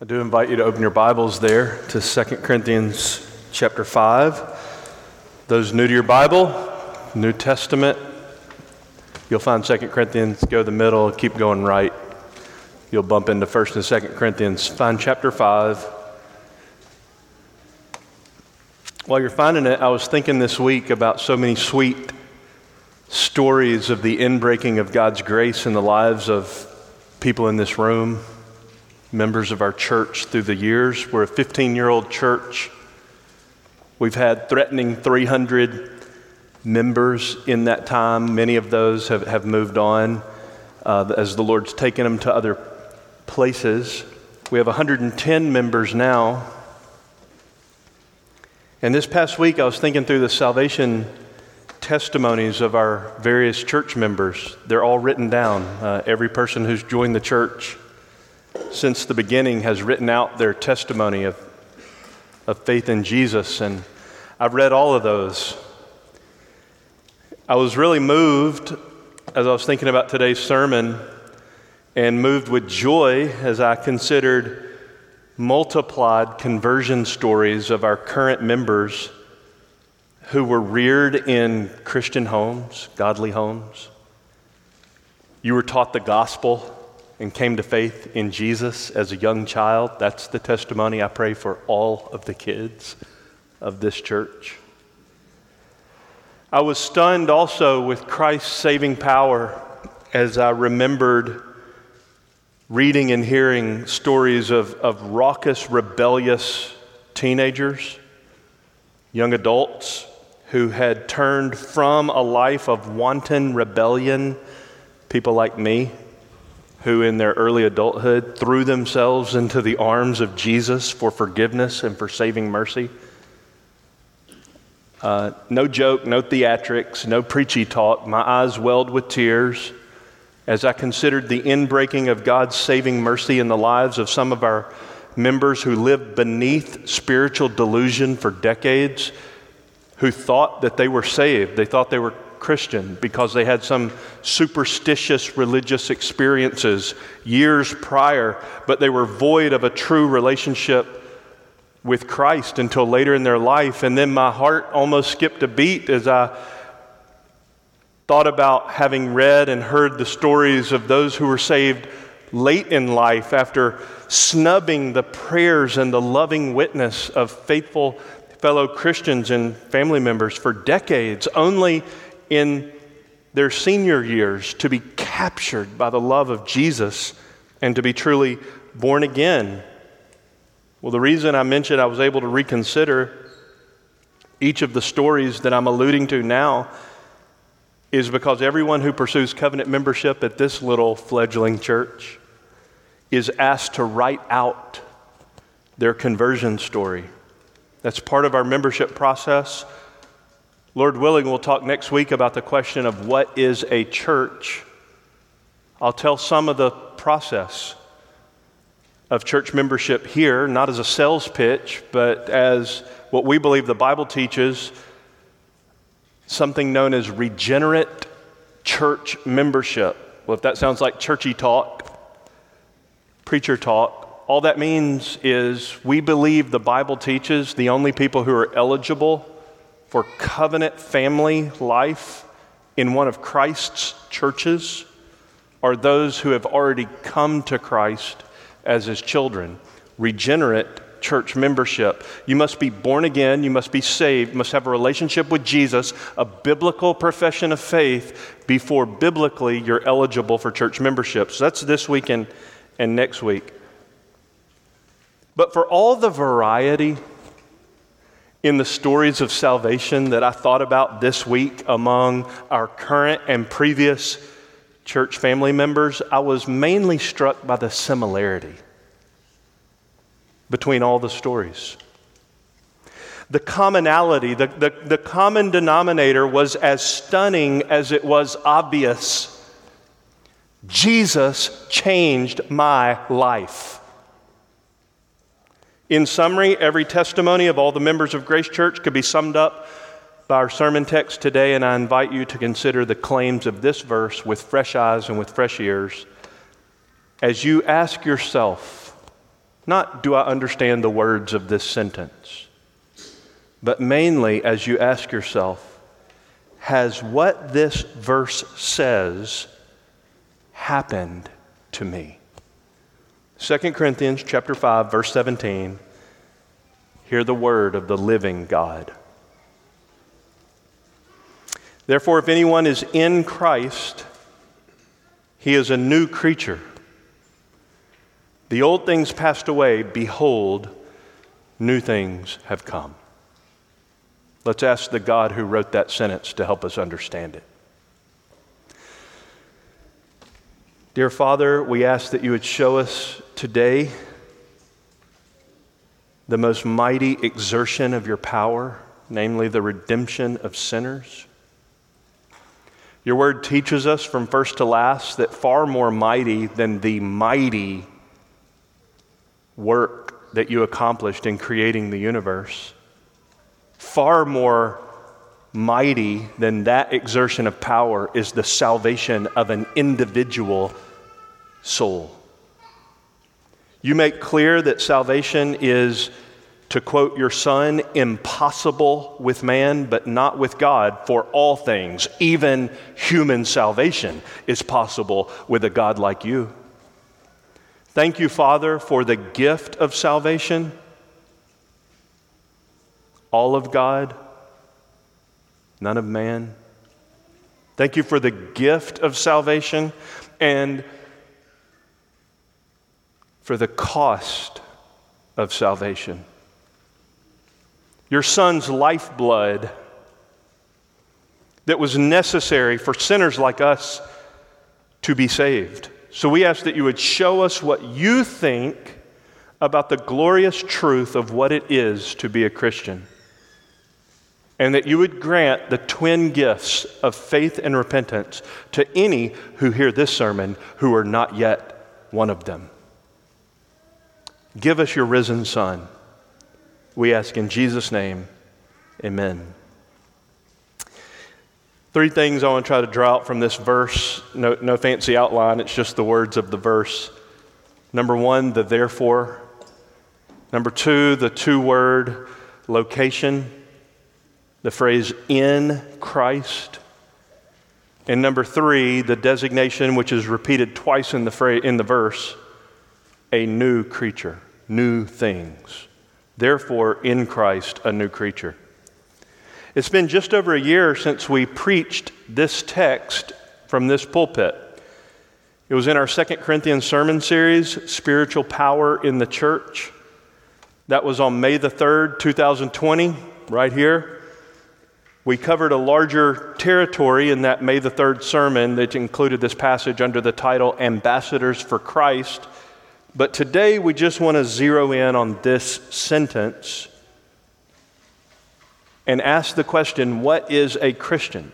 I do invite you to open your Bibles there to 2 Corinthians chapter 5. Those new to your Bible, New Testament, you'll find 2 Corinthians, go the middle, keep going right. You'll bump into 1st and 2 Corinthians. Find chapter 5. While you're finding it, I was thinking this week about so many sweet stories of the inbreaking of God's grace in the lives of people in this room members of our church through the years. We're a 15 year old church. We've had threatening 300 members in that time. Many of those have, have moved on uh, as the Lord's taken them to other places. We have 110 members now. And this past week, I was thinking through the salvation testimonies of our various church members. They're all written down. Uh, every person who's joined the church since the beginning has written out their testimony of, of faith in Jesus, and I've read all of those. I was really moved as I was thinking about today's sermon and moved with joy as I considered multiplied conversion stories of our current members who were reared in Christian homes, godly homes. You were taught the gospel and came to faith in Jesus as a young child. That's the testimony I pray for all of the kids of this church. I was stunned also with Christ's saving power as I remembered reading and hearing stories of, of raucous, rebellious teenagers, young adults who had turned from a life of wanton rebellion, people like me who, in their early adulthood, threw themselves into the arms of Jesus for forgiveness and for saving mercy. Uh, no joke, no theatrics, no preachy talk. My eyes welled with tears as I considered the inbreaking of God's saving mercy in the lives of some of our members who lived beneath spiritual delusion for decades, who thought that they were saved. They thought they were Christian because they had some superstitious religious experiences years prior, but they were void of a true relationship with Christ until later in their life. And then my heart almost skipped a beat as I thought about having read and heard the stories of those who were saved late in life after snubbing the prayers and the loving witness of faithful fellow Christians and family members for decades, only in their senior years to be captured by the love of Jesus and to be truly born again. Well, the reason I mentioned I was able to reconsider each of the stories that I'm alluding to now is because everyone who pursues covenant membership at this little fledgling church is asked to write out their conversion story. That's part of our membership process. Lord willing, we'll talk next week about the question of what is a church. I'll tell some of the process of church membership here, not as a sales pitch, but as what we believe the Bible teaches something known as regenerate church membership. Well, if that sounds like churchy talk, preacher talk, all that means is we believe the Bible teaches the only people who are eligible for covenant family life in one of Christ's churches are those who have already come to Christ as his children, regenerate church membership. You must be born again, you must be saved, must have a relationship with Jesus, a biblical profession of faith before biblically you're eligible for church membership. So that's this week and, and next week. But for all the variety in the stories of salvation that I thought about this week among our current and previous church family members, I was mainly struck by the similarity between all the stories. The commonality, the, the, the common denominator was as stunning as it was obvious. Jesus changed my life. In summary, every testimony of all the members of Grace Church could be summed up by our sermon text today, and I invite you to consider the claims of this verse with fresh eyes and with fresh ears as you ask yourself Not do I understand the words of this sentence, but mainly as you ask yourself, has what this verse says happened to me? 2 Corinthians chapter 5 verse 17 Hear the word of the living God. Therefore if anyone is in Christ he is a new creature. The old things passed away behold new things have come. Let's ask the God who wrote that sentence to help us understand it. Dear Father, we ask that you would show us today the most mighty exertion of your power, namely the redemption of sinners. Your word teaches us from first to last that far more mighty than the mighty work that you accomplished in creating the universe Far more mighty than that exertion of power is the salvation of an individual soul. You make clear that salvation is, to quote your son, impossible with man, but not with God for all things. Even human salvation is possible with a God like you. Thank you, Father, for the gift of salvation all of God, none of man. Thank you for the gift of salvation and for the cost of salvation. Your son's lifeblood that was necessary for sinners like us to be saved. So we ask that you would show us what you think about the glorious truth of what it is to be a Christian and that you would grant the twin gifts of faith and repentance to any who hear this sermon who are not yet one of them. Give us your risen Son. We ask in Jesus' name, amen. Three things I want to try to draw out from this verse. No, no fancy outline, it's just the words of the verse. Number one, the therefore. Number two, the two word location the phrase in Christ. And number three, the designation which is repeated twice in the, phrase, in the verse a new creature, new things. Therefore, in Christ, a new creature. It's been just over a year since we preached this text from this pulpit. It was in our Second Corinthians sermon series, Spiritual Power in the Church. That was on May the 3rd, 2020, right here. We covered a larger territory in that May the 3rd sermon that included this passage under the title Ambassadors for Christ. But today we just want to zero in on this sentence and ask the question what is a Christian?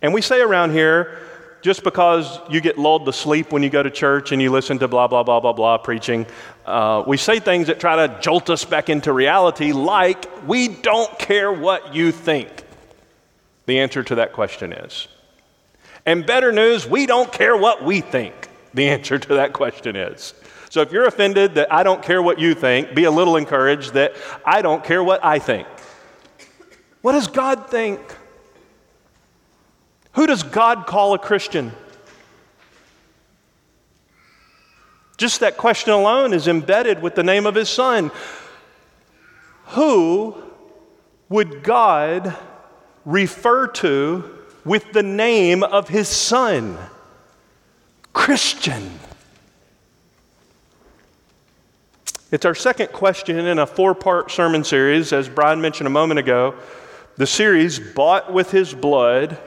And we say around here, just because you get lulled to sleep when you go to church and you listen to blah, blah, blah, blah, blah preaching, uh, we say things that try to jolt us back into reality, like, we don't care what you think. The answer to that question is. And better news, we don't care what we think. The answer to that question is. So if you're offended that I don't care what you think, be a little encouraged that I don't care what I think. What does God think? Who does God call a Christian? Just that question alone is embedded with the name of his son. Who would God refer to with the name of his son? Christian. It's our second question in a four part sermon series, as Brian mentioned a moment ago. The series, Bought with His Blood,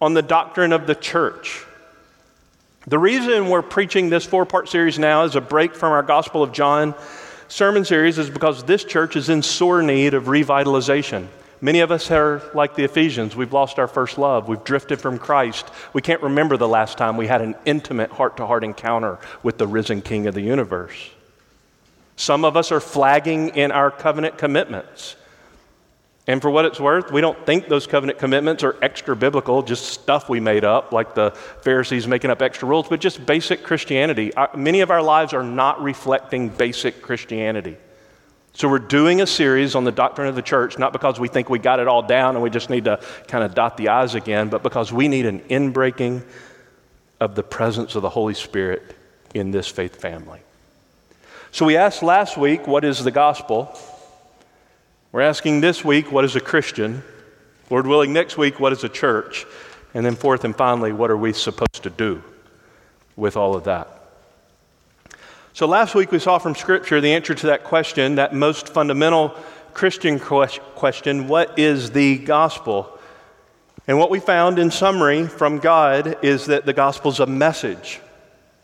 on the doctrine of the church. The reason we're preaching this four part series now as a break from our Gospel of John sermon series is because this church is in sore need of revitalization. Many of us are like the Ephesians. We've lost our first love. We've drifted from Christ. We can't remember the last time we had an intimate heart to heart encounter with the risen King of the universe. Some of us are flagging in our covenant commitments. And for what it's worth, we don't think those covenant commitments are extra biblical, just stuff we made up, like the Pharisees making up extra rules, but just basic Christianity. Many of our lives are not reflecting basic Christianity. So we're doing a series on the doctrine of the church, not because we think we got it all down and we just need to kind of dot the I's again, but because we need an inbreaking of the presence of the Holy Spirit in this faith family. So we asked last week, what is the gospel? We're asking this week, what is a Christian? Lord willing, next week, what is a church? And then, fourth and finally, what are we supposed to do with all of that? So, last week we saw from Scripture the answer to that question, that most fundamental Christian question what is the gospel? And what we found in summary from God is that the gospel is a message,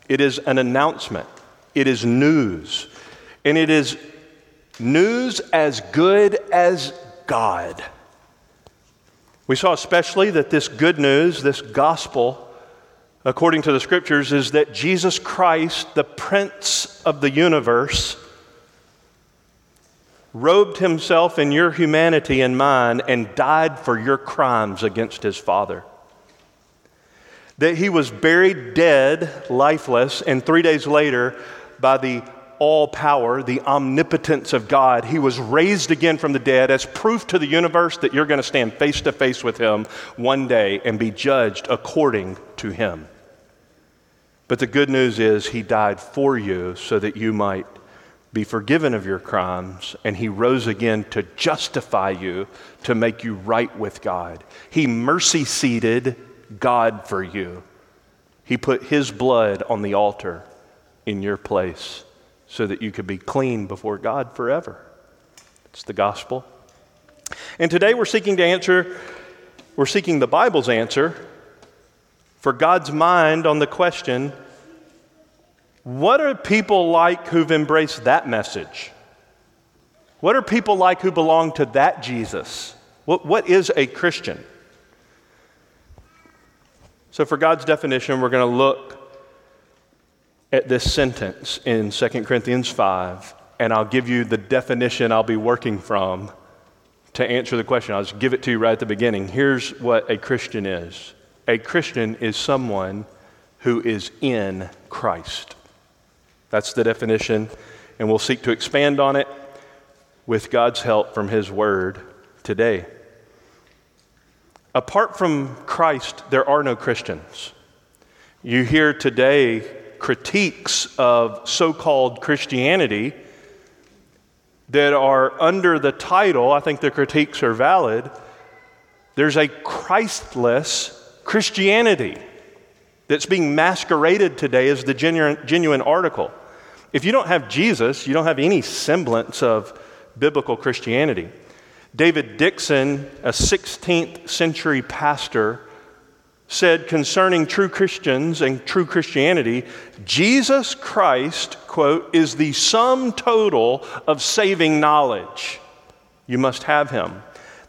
it is an announcement, it is news, and it is news as good as God. We saw especially that this good news, this gospel, according to the scriptures, is that Jesus Christ, the Prince of the universe, robed himself in your humanity and mine and died for your crimes against his Father. That he was buried dead, lifeless, and three days later, by the all power, the omnipotence of God, he was raised again from the dead as proof to the universe that you're going to stand face to face with him one day and be judged according to him. But the good news is he died for you so that you might be forgiven of your crimes, and he rose again to justify you, to make you right with God. He mercy seated God for you. He put his blood on the altar in your place so that you could be clean before God forever. It's the gospel. And today we're seeking to answer, we're seeking the Bible's answer for God's mind on the question what are people like who've embraced that message? What are people like who belong to that Jesus? What, what is a Christian? So, for God's definition, we're going to look at this sentence in 2 Corinthians 5, and I'll give you the definition I'll be working from to answer the question. I'll just give it to you right at the beginning. Here's what a Christian is a Christian is someone who is in Christ. That's the definition, and we'll seek to expand on it with God's help from His Word today. Apart from Christ, there are no Christians. You hear today critiques of so called Christianity that are under the title, I think the critiques are valid. There's a Christless Christianity that's being masqueraded today as the genuine, genuine article. If you don't have Jesus, you don't have any semblance of biblical Christianity. David Dickson, a 16th century pastor, said concerning true Christians and true Christianity Jesus Christ, quote, is the sum total of saving knowledge. You must have him.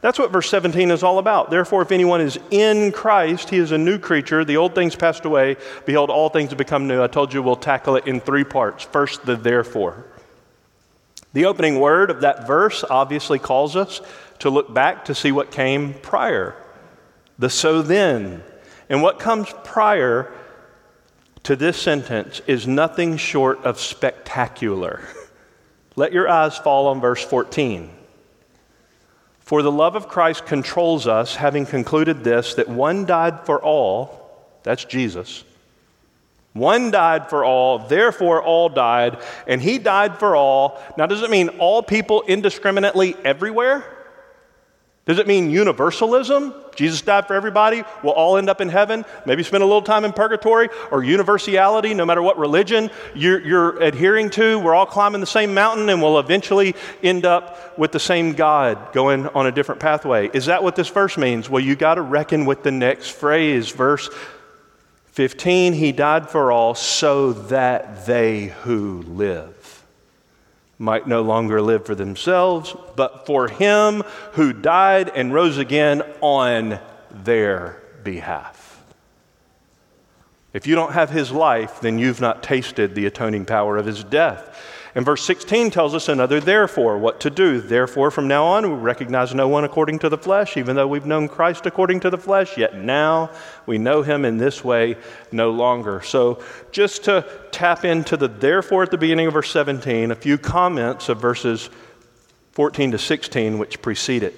That's what verse 17 is all about. Therefore, if anyone is in Christ, he is a new creature. The old things passed away. Behold, all things have become new. I told you we'll tackle it in three parts. First, the therefore. The opening word of that verse obviously calls us to look back to see what came prior. The so then, and what comes prior to this sentence is nothing short of spectacular. Let your eyes fall on verse 14. For the love of Christ controls us, having concluded this, that one died for all, that's Jesus. One died for all, therefore all died, and he died for all. Now, does it mean all people indiscriminately everywhere? Does it mean universalism? Jesus died for everybody. We'll all end up in heaven. Maybe spend a little time in purgatory or universality, no matter what religion you're, you're, adhering to. We're all climbing the same mountain and we'll eventually end up with the same God going on a different pathway. Is that what this verse means? Well, you got to reckon with the next phrase. Verse 15 He died for all so that they who live might no longer live for themselves, but for him who died and rose again on their behalf. If you don't have his life, then you've not tasted the atoning power of his death. And verse 16 tells us another therefore, what to do. Therefore, from now on, we recognize no one according to the flesh, even though we've known Christ according to the flesh, yet now we know him in this way no longer. So, just to tap into the therefore at the beginning of verse 17, a few comments of verses 14 to 16, which precede it.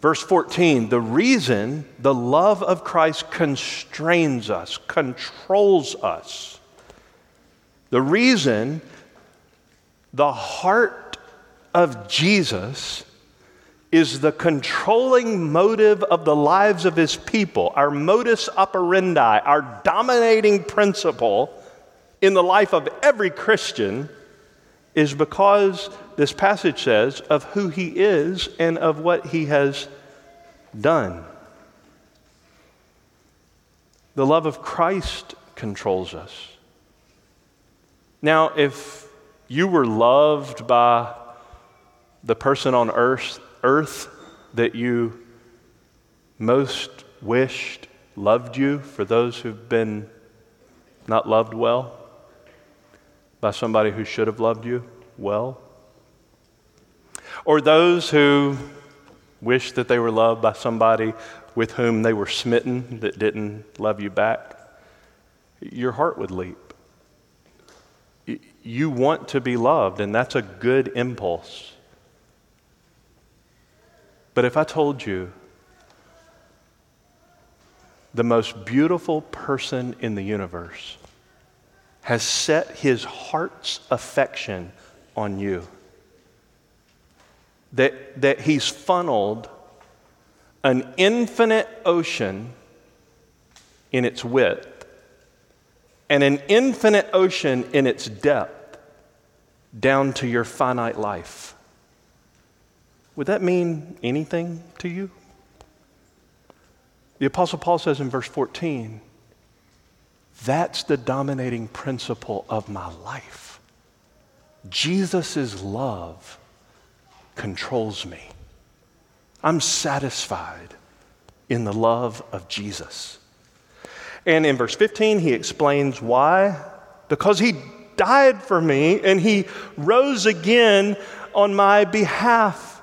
Verse 14, the reason the love of Christ constrains us, controls us, the reason the heart of Jesus is the controlling motive of the lives of his people, our modus operandi, our dominating principle in the life of every Christian, is because this passage says of who he is and of what he has done. The love of Christ controls us. Now, if you were loved by the person on earth, earth that you most wished loved you, for those who've been not loved well, by somebody who should have loved you well, or those who wish that they were loved by somebody with whom they were smitten that didn't love you back, your heart would leap you want to be loved, and that's a good impulse. But if I told you the most beautiful person in the universe has set his heart's affection on you, that, that he's funneled an infinite ocean in its width and an infinite ocean in its depth down to your finite life. Would that mean anything to you? The Apostle Paul says in verse 14, that's the dominating principle of my life. Jesus' love controls me. I'm satisfied in the love of Jesus. And in verse 15, he explains why. Because he died for me and he rose again on my behalf.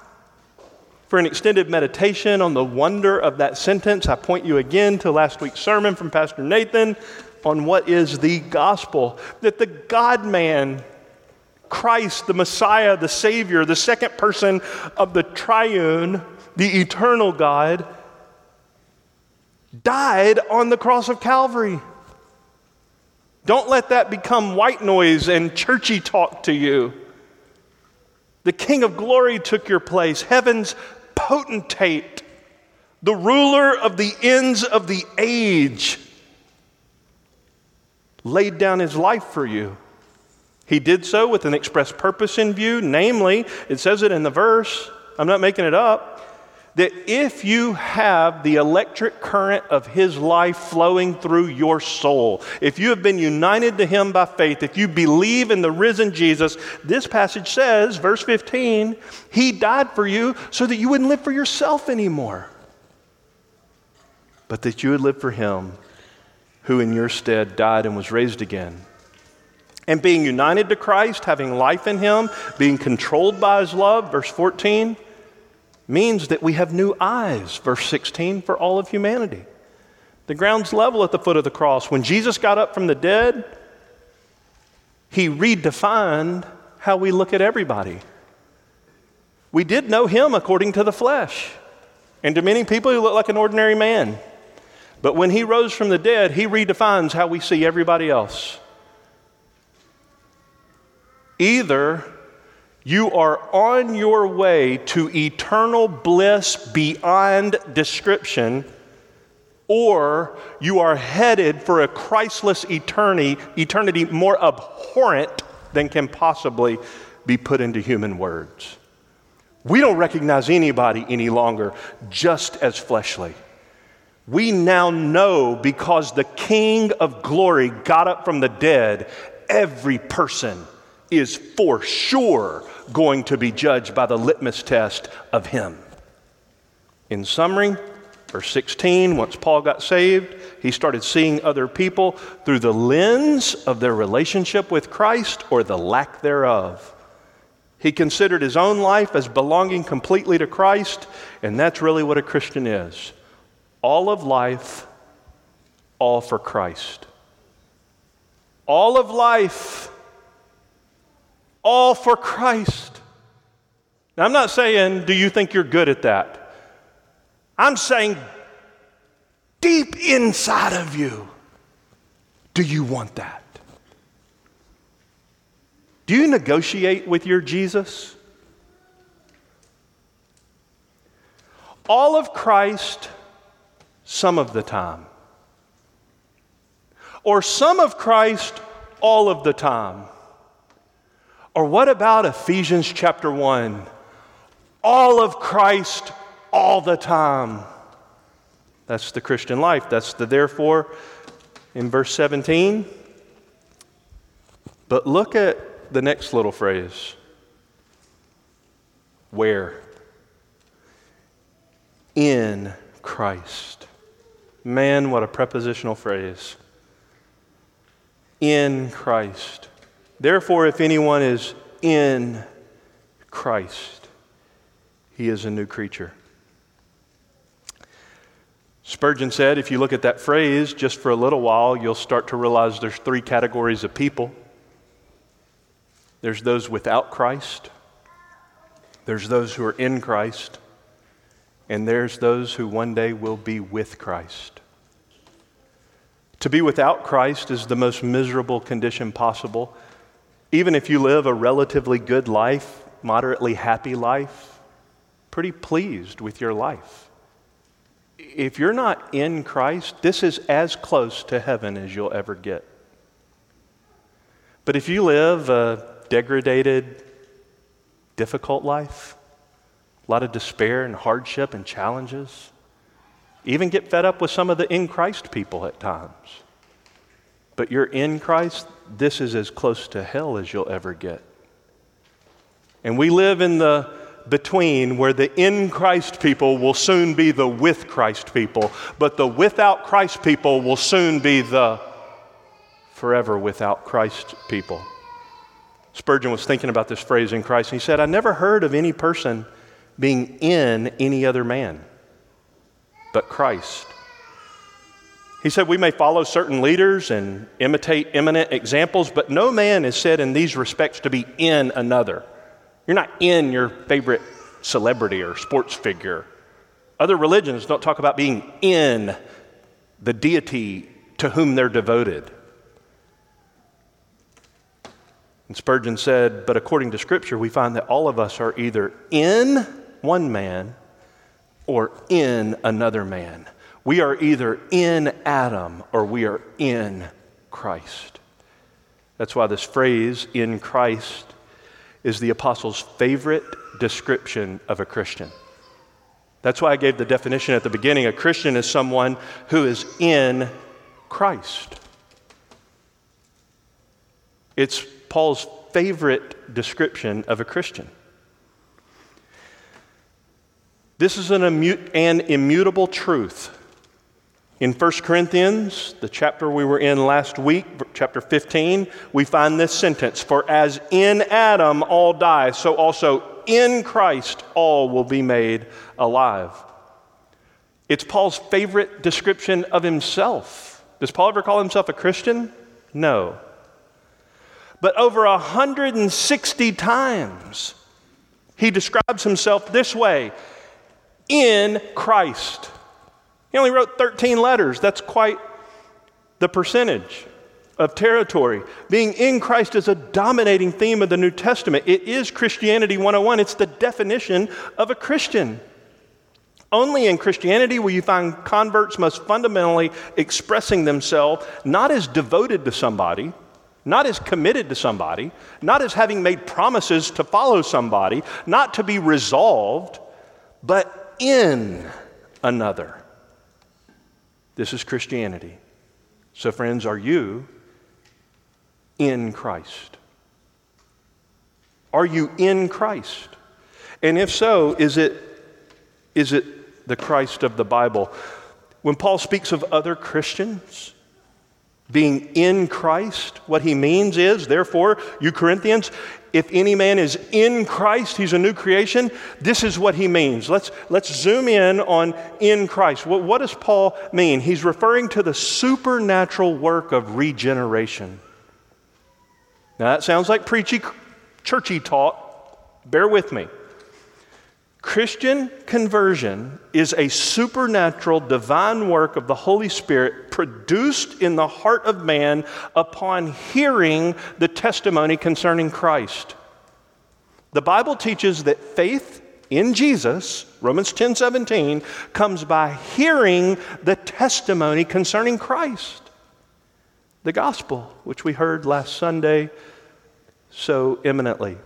For an extended meditation on the wonder of that sentence, I point you again to last week's sermon from Pastor Nathan on what is the gospel. That the God man, Christ, the Messiah, the Savior, the second person of the triune, the eternal God, died on the cross of Calvary. Don't let that become white noise and churchy talk to you. The King of glory took your place, heaven's potentate, the ruler of the ends of the age, laid down his life for you. He did so with an express purpose in view, namely, it says it in the verse, I'm not making it up that if you have the electric current of His life flowing through your soul, if you have been united to Him by faith, if you believe in the risen Jesus, this passage says, verse 15, He died for you so that you wouldn't live for yourself anymore, but that you would live for Him who in your stead died and was raised again. And being united to Christ, having life in Him, being controlled by His love, verse 14, means that we have new eyes, verse 16, for all of humanity. The ground's level at the foot of the cross. When Jesus got up from the dead, he redefined how we look at everybody. We did know him according to the flesh, and to many people, he looked like an ordinary man. But when he rose from the dead, he redefines how we see everybody else. Either you are on your way to eternal bliss beyond description, or you are headed for a Christless eternity, eternity more abhorrent than can possibly be put into human words. We don't recognize anybody any longer just as fleshly. We now know because the King of glory got up from the dead, every person is for sure going to be judged by the litmus test of Him. In summary, Verse 16, once Paul got saved, he started seeing other people through the lens of their relationship with Christ or the lack thereof. He considered his own life as belonging completely to Christ, and that's really what a Christian is all of life, all for Christ. All of life, all for Christ. Now, I'm not saying, do you think you're good at that? I'm saying, deep inside of you, do you want that? Do you negotiate with your Jesus? All of Christ, some of the time. Or some of Christ, all of the time. Or what about Ephesians chapter 1? All of Christ, all the time. That's the Christian life. That's the therefore in verse 17. But look at the next little phrase where? In Christ. Man, what a prepositional phrase. In Christ. Therefore, if anyone is in Christ, he is a new creature. Spurgeon said, if you look at that phrase just for a little while, you'll start to realize there's three categories of people there's those without Christ, there's those who are in Christ, and there's those who one day will be with Christ. To be without Christ is the most miserable condition possible. Even if you live a relatively good life, moderately happy life, pretty pleased with your life. If you're not in Christ, this is as close to heaven as you'll ever get. But if you live a degraded, difficult life, a lot of despair and hardship and challenges. Even get fed up with some of the in Christ people at times. But you're in Christ, this is as close to hell as you'll ever get. And we live in the between where the in Christ people will soon be the with Christ people, but the without Christ people will soon be the forever without Christ people. Spurgeon was thinking about this phrase in Christ, and he said, I never heard of any person being in any other man but Christ. He said, We may follow certain leaders and imitate eminent examples, but no man is said in these respects to be in another. You're not in your favorite celebrity or sports figure. Other religions don't talk about being in the deity to whom they're devoted. And Spurgeon said, But according to Scripture, we find that all of us are either in one man or in another man. We are either in Adam or we are in Christ. That's why this phrase, in Christ, is the apostle's favorite description of a Christian. That's why I gave the definition at the beginning. A Christian is someone who is in Christ. It's Paul's favorite description of a Christian. This is an, an immutable truth. In 1 Corinthians, the chapter we were in last week, chapter 15, we find this sentence For as in Adam all die, so also in Christ all will be made alive. It's Paul's favorite description of himself. Does Paul ever call himself a Christian? No but over 160 times he describes himself this way in Christ. He only wrote 13 letters. That's quite the percentage of territory. Being in Christ is a dominating theme of the New Testament. It is Christianity 101, it's the definition of a Christian. Only in Christianity will you find converts most fundamentally expressing themselves not as devoted to somebody, not as committed to somebody, not as having made promises to follow somebody, not to be resolved, but in another. This is Christianity. So, friends, are you in Christ? Are you in Christ? And if so, is it, is it the Christ of the Bible. When Paul speaks of other Christians being in Christ, what he means is, therefore, you Corinthians, if any man is in Christ, he's a new creation. This is what he means. Let's, let's zoom in on in Christ. What, what does Paul mean? He's referring to the supernatural work of regeneration. Now, that sounds like preachy, churchy talk. Bear with me. Christian conversion is a supernatural divine work of the Holy Spirit produced in the heart of man upon hearing the testimony concerning Christ. The Bible teaches that faith in Jesus, Romans 10 17, comes by hearing the testimony concerning Christ. The gospel, which we heard last Sunday so eminently.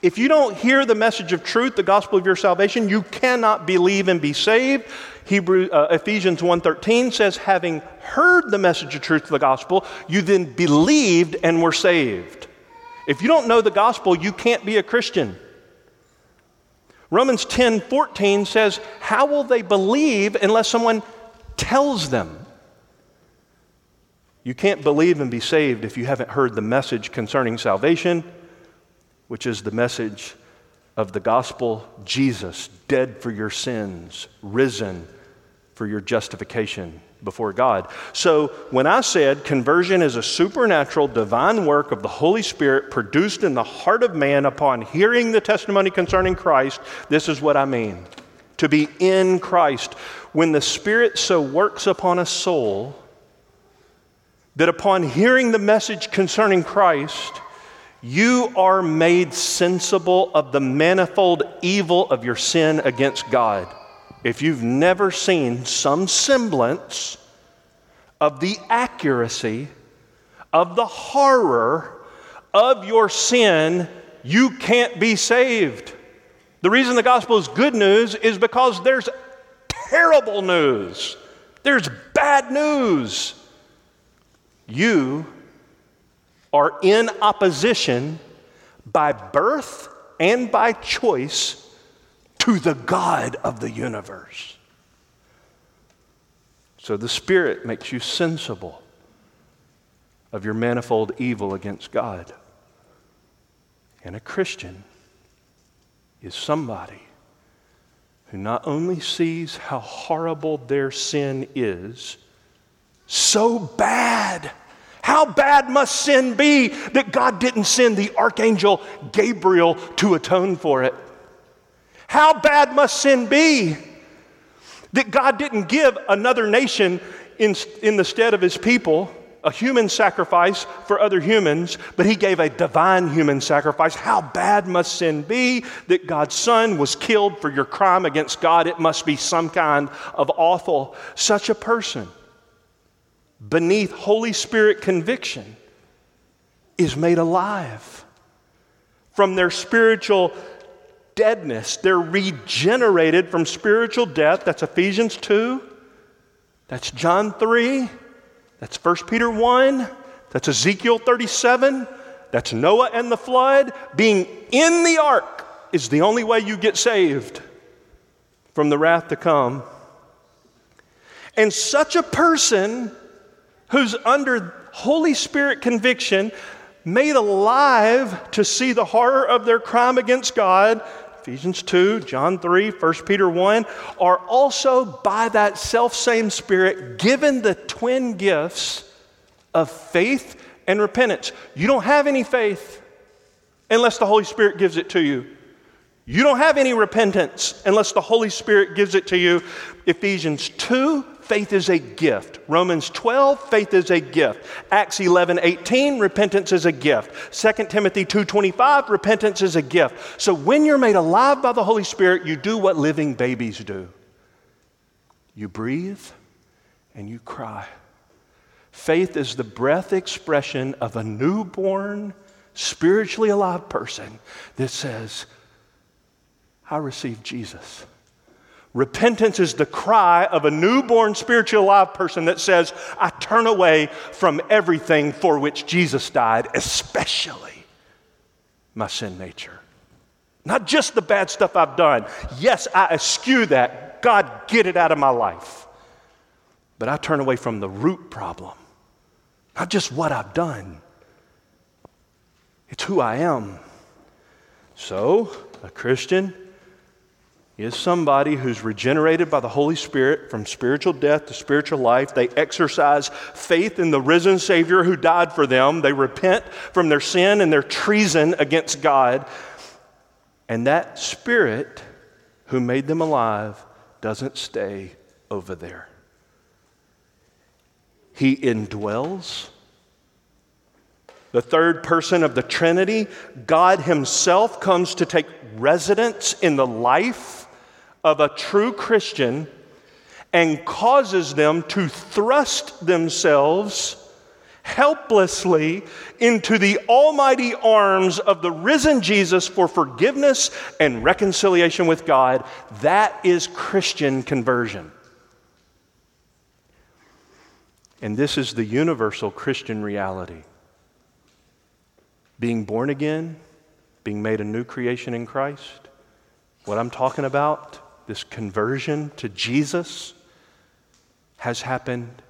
If you don't hear the message of truth, the gospel of your salvation, you cannot believe and be saved. Hebrew, uh, Ephesians 1.13 says, having heard the message of truth of the gospel, you then believed and were saved. If you don't know the gospel, you can't be a Christian. Romans 10.14 says, how will they believe unless someone tells them? You can't believe and be saved if you haven't heard the message concerning salvation which is the message of the gospel Jesus, dead for your sins, risen for your justification before God. So, when I said conversion is a supernatural divine work of the Holy Spirit produced in the heart of man upon hearing the testimony concerning Christ, this is what I mean. To be in Christ. When the Spirit so works upon a soul that upon hearing the message concerning Christ, you are made sensible of the manifold evil of your sin against God. If you've never seen some semblance of the accuracy, of the horror of your sin, you can't be saved. The reason the gospel is good news is because there's terrible news, there's bad news. You are in opposition by birth and by choice to the God of the universe. So the Spirit makes you sensible of your manifold evil against God. And a Christian is somebody who not only sees how horrible their sin is, so bad how bad must sin be that God didn't send the archangel Gabriel to atone for it? How bad must sin be that God didn't give another nation in, in the stead of his people a human sacrifice for other humans, but he gave a divine human sacrifice. How bad must sin be that God's son was killed for your crime against God? It must be some kind of awful. Such a person beneath Holy Spirit conviction is made alive. From their spiritual deadness, they're regenerated from spiritual death. That's Ephesians 2. That's John 3. That's 1 Peter 1. That's Ezekiel 37. That's Noah and the flood. Being in the ark is the only way you get saved from the wrath to come. And such a person who's under Holy Spirit conviction, made alive to see the horror of their crime against God, Ephesians 2, John 3, 1 Peter 1, are also by that self same Spirit given the twin gifts of faith and repentance. You don't have any faith unless the Holy Spirit gives it to you. You don't have any repentance unless the Holy Spirit gives it to you. Ephesians 2, faith is a gift. Romans 12, faith is a gift. Acts 11, 18, repentance is a gift. 2 Timothy 2.25, repentance is a gift. So when you're made alive by the Holy Spirit, you do what living babies do. You breathe and you cry. Faith is the breath expression of a newborn, spiritually alive person that says, I received Jesus. Repentance is the cry of a newborn spiritual alive person that says, I turn away from everything for which Jesus died, especially my sin nature. Not just the bad stuff I've done. Yes, I eschew that. God, get it out of my life. But I turn away from the root problem, not just what I've done, it's who I am. So, a Christian is somebody who's regenerated by the Holy Spirit from spiritual death to spiritual life. They exercise faith in the risen Savior who died for them. They repent from their sin and their treason against God. And that Spirit who made them alive doesn't stay over there. He indwells. The third person of the Trinity, God Himself, comes to take residence in the life of a true Christian and causes them to thrust themselves helplessly into the almighty arms of the risen Jesus for forgiveness and reconciliation with God. That is Christian conversion. And this is the universal Christian reality. Being born again, being made a new creation in Christ, what I'm talking about this conversion to Jesus has happened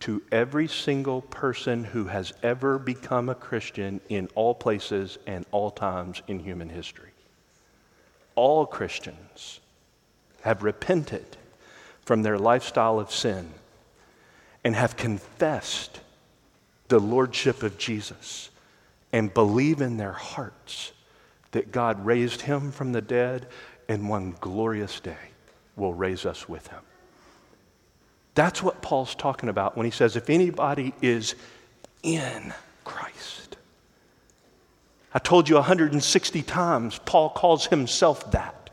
to every single person who has ever become a Christian in all places and all times in human history. All Christians have repented from their lifestyle of sin and have confessed the lordship of Jesus and believe in their hearts that God raised him from the dead and one glorious day will raise us with him. That's what Paul's talking about when he says, if anybody is in Christ. I told you 160 times, Paul calls himself that.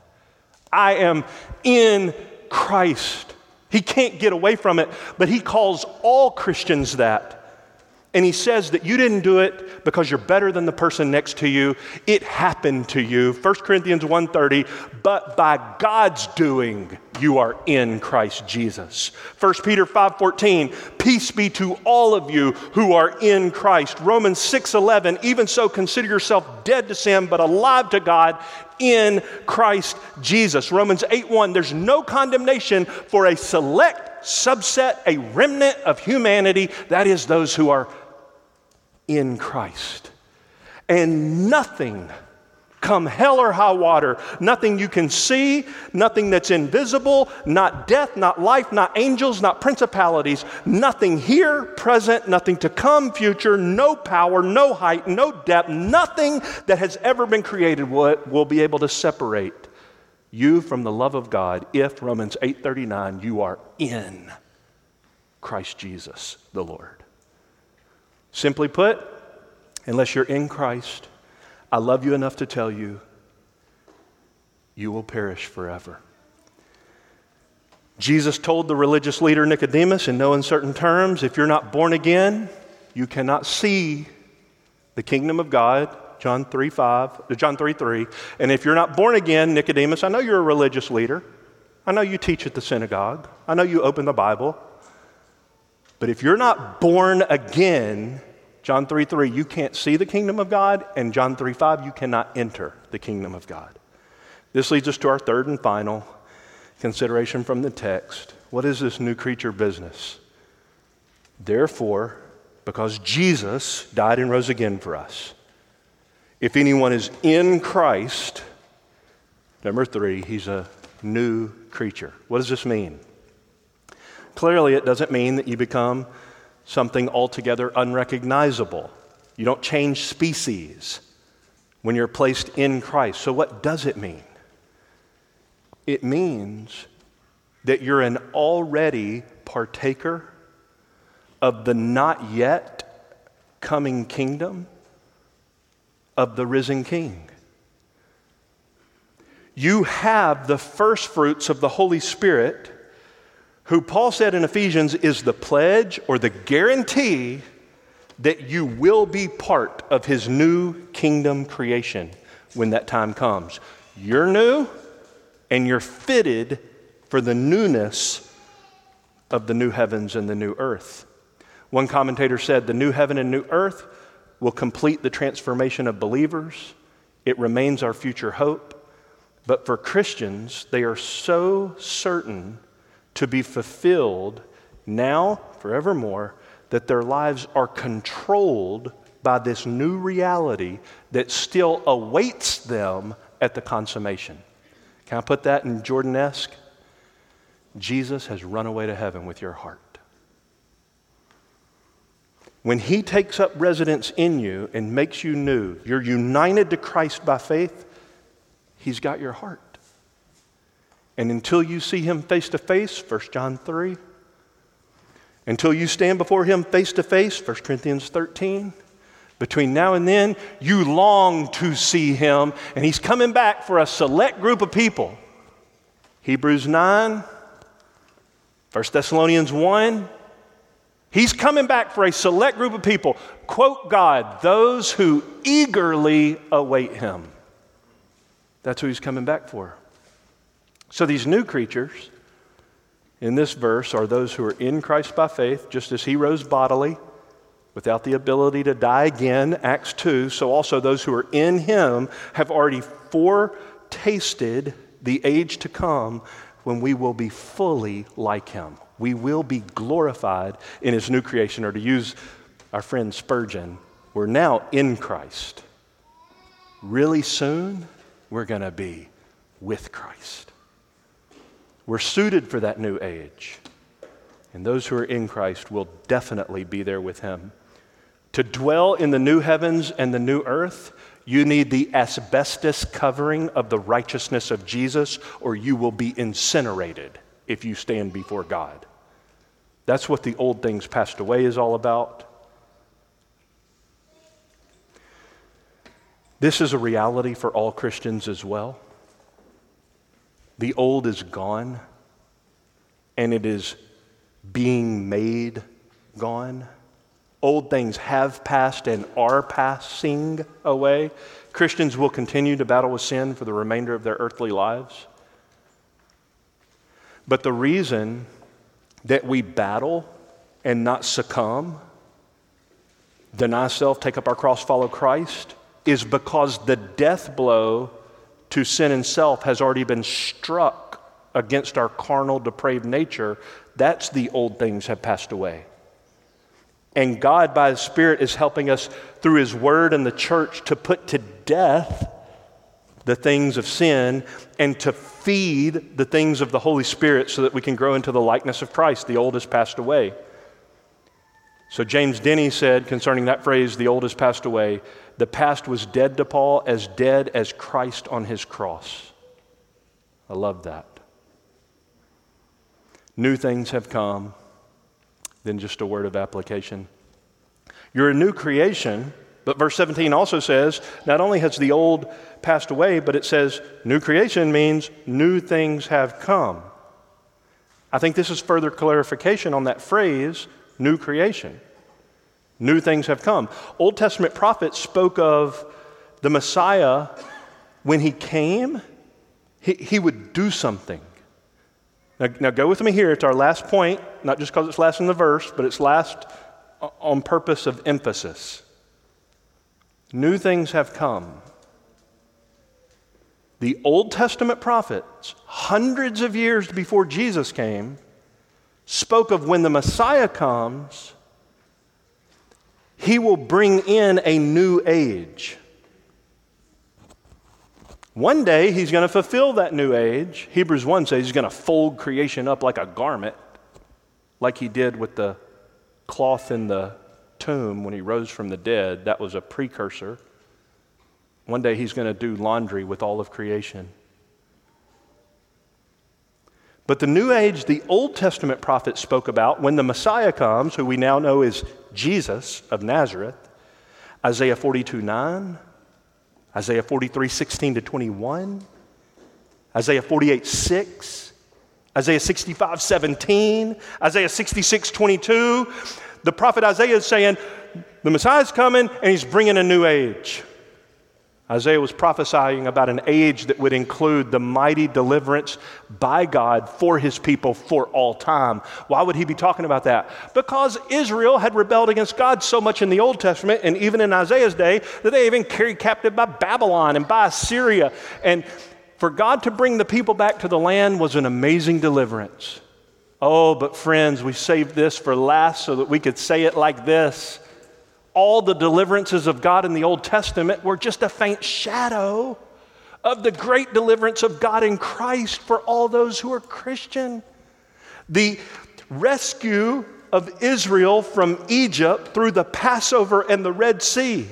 I am in Christ. He can't get away from it, but he calls all Christians that. And he says that you didn't do it because you're better than the person next to you. It happened to you. 1 Corinthians 1:30, but by God's doing you are in Christ Jesus. 1 Peter 5:14, peace be to all of you who are in Christ. Romans 6:11, even so consider yourself dead to sin but alive to God in Christ Jesus. Romans 8:1, there's no condemnation for a select subset, a remnant of humanity, that is those who are in Christ. And nothing, come hell or high water, nothing you can see, nothing that's invisible, not death, not life, not angels, not principalities, nothing here, present, nothing to come, future, no power, no height, no depth, nothing that has ever been created will, will be able to separate you from the love of God if Romans 8:39 you are in Christ Jesus the Lord. Simply put, unless you're in Christ, I love you enough to tell you, you will perish forever. Jesus told the religious leader Nicodemus in no uncertain terms if you're not born again, you cannot see the kingdom of God. John 3 5, uh, John 3 3. And if you're not born again, Nicodemus, I know you're a religious leader. I know you teach at the synagogue. I know you open the Bible. But if you're not born again, John 3 3, you can't see the kingdom of God, and John 3 5, you cannot enter the kingdom of God. This leads us to our third and final consideration from the text. What is this new creature business? Therefore, because Jesus died and rose again for us, if anyone is in Christ, number three, he's a new creature. What does this mean? Clearly, it doesn't mean that you become something altogether unrecognizable. You don't change species when you're placed in Christ. So, what does it mean? It means that you're an already partaker of the not yet coming kingdom of the risen King. You have the first fruits of the Holy Spirit who Paul said in Ephesians is the pledge or the guarantee that you will be part of his new kingdom creation when that time comes. You're new and you're fitted for the newness of the new heavens and the new earth. One commentator said the new heaven and new earth will complete the transformation of believers It remains our future hope. But for Christians, they are so certain to be fulfilled now, forevermore, that their lives are controlled by this new reality that still awaits them at the consummation. Can I put that in Jordanesque? Jesus has run away to heaven with your heart. When he takes up residence in you and makes you new, you're united to Christ by faith, he's got your heart. And until you see him face to face, 1 John 3, until you stand before him face to face, 1 Corinthians 13, between now and then, you long to see him, and he's coming back for a select group of people. Hebrews 9, 1 Thessalonians 1, He's coming back for a select group of people. Quote God, those who eagerly await him. That's who he's coming back for. So these new creatures in this verse are those who are in Christ by faith, just as he rose bodily without the ability to die again, Acts 2. So also those who are in him have already foretasted the age to come when we will be fully like him we will be glorified in his new creation. Or to use our friend Spurgeon, we're now in Christ. Really soon, we're going to be with Christ. We're suited for that new age. And those who are in Christ will definitely be there with him. To dwell in the new heavens and the new earth, you need the asbestos covering of the righteousness of Jesus, or you will be incinerated if you stand before God. That's what the old things passed away is all about. This is a reality for all Christians as well. The old is gone, and it is being made gone. Old things have passed and are passing away. Christians will continue to battle with sin for the remainder of their earthly lives. But the reason that we battle and not succumb, deny self, take up our cross, follow Christ, is because the death blow to sin and self has already been struck against our carnal, depraved nature. That's the old things have passed away. And God, by His Spirit, is helping us through His Word and the church to put to death the things of sin and to feed the things of the Holy Spirit so that we can grow into the likeness of Christ. The old has passed away. So, James Denney said concerning that phrase, the old has passed away, the past was dead to Paul, as dead as Christ on his cross. I love that. New things have come. Then, just a word of application. You're a new creation but verse 17 also says not only has the old passed away, but it says new creation means new things have come. I think this is further clarification on that phrase, new creation. New things have come. Old Testament prophets spoke of the Messiah when he came, he, he would do something. Now, now, go with me here. It's our last point, not just because it's last in the verse, but it's last on purpose of emphasis. New things have come. The Old Testament prophets, hundreds of years before Jesus came, spoke of when the Messiah comes, he will bring in a new age. One day he's going to fulfill that new age. Hebrews 1 says he's going to fold creation up like a garment, like he did with the cloth in the tomb when he rose from the dead, that was a precursor. One day he's going to do laundry with all of creation. But the new age, the Old Testament prophets spoke about when the Messiah comes, who we now know is Jesus of Nazareth, Isaiah 42 9, Isaiah 43 16 to 21, Isaiah 48 6, Isaiah 65 17, Isaiah 66 22 the prophet Isaiah is saying, the Messiah is coming and he's bringing a new age. Isaiah was prophesying about an age that would include the mighty deliverance by God for his people for all time. Why would he be talking about that? Because Israel had rebelled against God so much in the Old Testament and even in Isaiah's day that they even carried captive by Babylon and by Assyria. And for God to bring the people back to the land was an amazing deliverance. Oh, but friends, we saved this for last so that we could say it like this all the deliverances of God in the Old Testament were just a faint shadow of the great deliverance of God in Christ for all those who are Christian. The rescue of Israel from Egypt through the Passover and the Red Sea.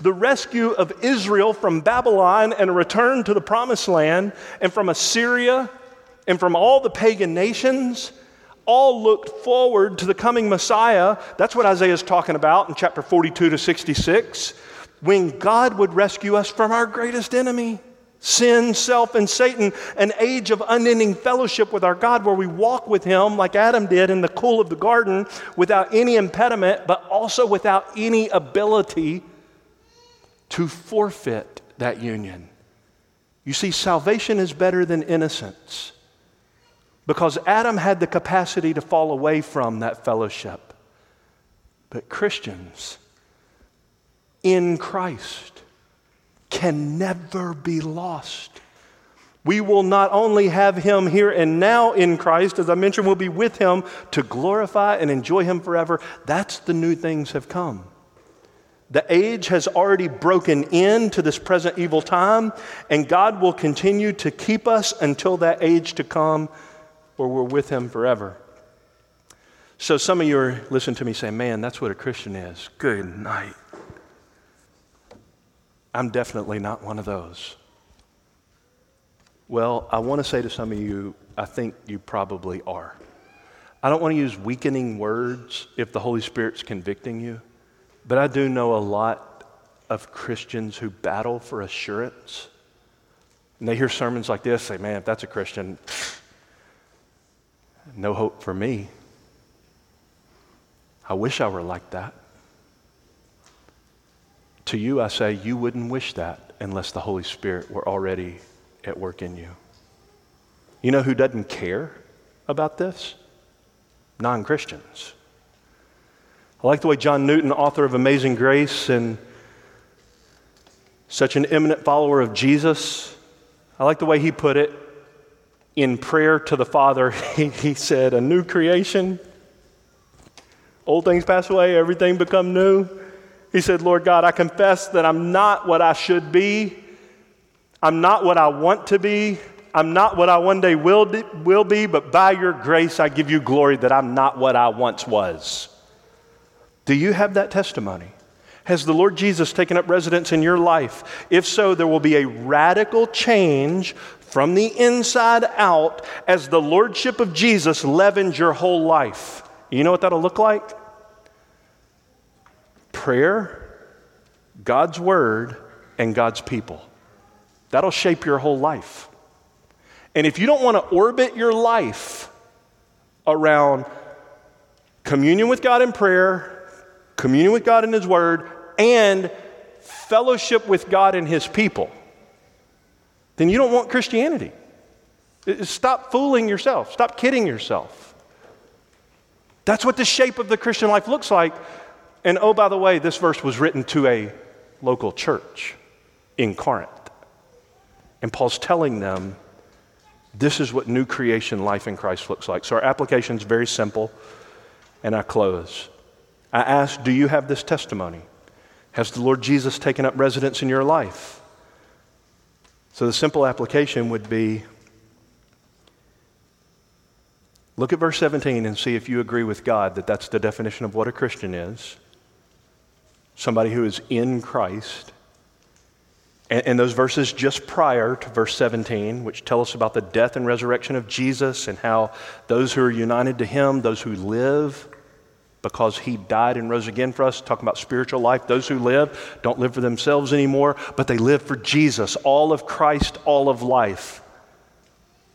The rescue of Israel from Babylon and a return to the promised land, and from Assyria and from all the pagan nations all looked forward to the coming Messiah. That's what Isaiah is talking about in chapter 42 to 66, when God would rescue us from our greatest enemy sin, self, and Satan, an age of unending fellowship with our God where we walk with Him like Adam did in the cool of the garden without any impediment, but also without any ability to forfeit that union. You see, salvation is better than innocence. Because Adam had the capacity to fall away from that fellowship. But Christians in Christ can never be lost. We will not only have him here and now in Christ, as I mentioned, we'll be with him to glorify and enjoy him forever. That's the new things have come. The age has already broken into this present evil time, and God will continue to keep us until that age to come or we're with him forever. So some of you are listening to me say, man, that's what a Christian is. Good night. I'm definitely not one of those. Well, I want to say to some of you, I think you probably are. I don't want to use weakening words if the Holy Spirit's convicting you, but I do know a lot of Christians who battle for assurance. And they hear sermons like this, say, man, if that's a Christian, no hope for me. I wish I were like that. To you, I say, you wouldn't wish that unless the Holy Spirit were already at work in you. You know who doesn't care about this? Non Christians. I like the way John Newton, author of Amazing Grace and such an eminent follower of Jesus, I like the way he put it in prayer to the Father, he, he said, A new creation. Old things pass away, everything become new. He said, Lord God, I confess that I'm not what I should be. I'm not what I want to be. I'm not what I one day will, will be, but by your grace, I give you glory that I'm not what I once was. Do you have that testimony? Has the Lord Jesus taken up residence in your life? If so, there will be a radical change from the inside out as the Lordship of Jesus leavens your whole life. You know what that'll look like? Prayer, God's Word, and God's people. That'll shape your whole life. And if you don't want to orbit your life around communion with God in prayer, communion with God in His Word, and fellowship with God and His people, then you don't want Christianity. Stop fooling yourself. Stop kidding yourself. That's what the shape of the Christian life looks like. And oh, by the way, this verse was written to a local church in Corinth. And Paul's telling them this is what new creation life in Christ looks like. So our application is very simple, and I close. I ask, do you have this testimony? Has the Lord Jesus taken up residence in your life? So the simple application would be look at verse 17 and see if you agree with God that that's the definition of what a Christian is somebody who is in Christ. And, and, those verses just prior to verse 17, which tell us about the death and resurrection of Jesus and how those who are united to him, those who live, because he died and rose again for us, talking about spiritual life. Those who live don't live for themselves anymore, but they live for Jesus, all of Christ, all of life.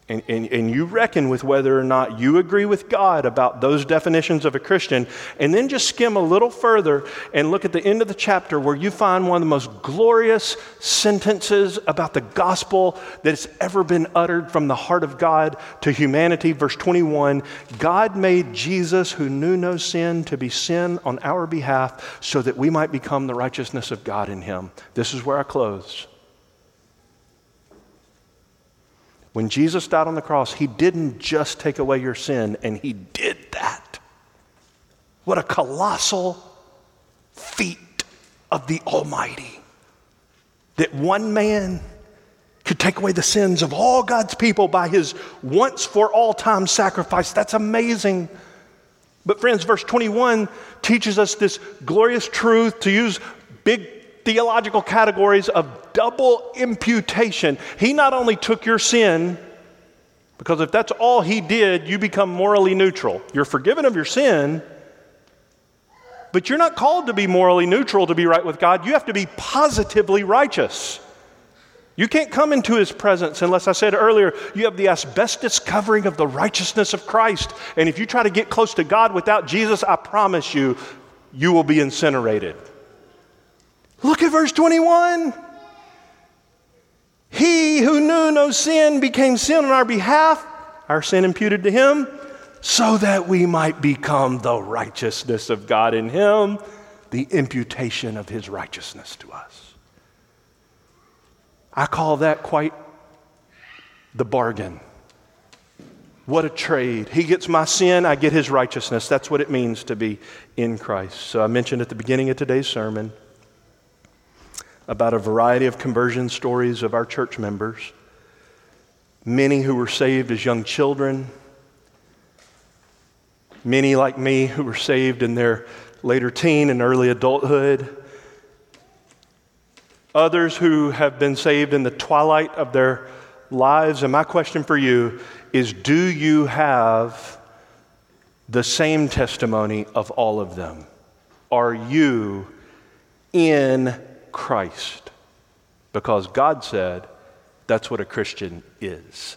And, and, and, you reckon with whether or not you agree with God about those definitions of a Christian, and then just skim a little further and look at the end of the chapter where you find one of the most glorious sentences about the gospel that has ever been uttered from the heart of God to humanity. Verse 21 God made Jesus, who knew no sin, to be sin on our behalf so that we might become the righteousness of God in him. This is where I close. When Jesus died on the cross, he didn't just take away your sin, and he did that. What a colossal feat of the Almighty. That one man could take away the sins of all God's people by his once for all time sacrifice. That's amazing. But, friends, verse 21 teaches us this glorious truth to use big theological categories of double imputation. He not only took your sin, because if that's all he did, you become morally neutral. You're forgiven of your sin, but you're not called to be morally neutral to be right with God. You have to be positively righteous. You can't come into his presence unless I said earlier, you have the asbestos covering of the righteousness of Christ. And if you try to get close to God without Jesus, I promise you, you will be incinerated. Look at verse 21. He who knew no sin became sin on our behalf, our sin imputed to him, so that we might become the righteousness of God in him, the imputation of his righteousness to us. I call that quite the bargain. What a trade. He gets my sin, I get his righteousness. That's what it means to be in Christ. So I mentioned at the beginning of today's sermon about a variety of conversion stories of our church members. Many who were saved as young children, many like me who were saved in their later teen and early adulthood, others who have been saved in the twilight of their lives. And my question for you is do you have the same testimony of all of them? Are you in Christ. Because God said that's what a Christian is.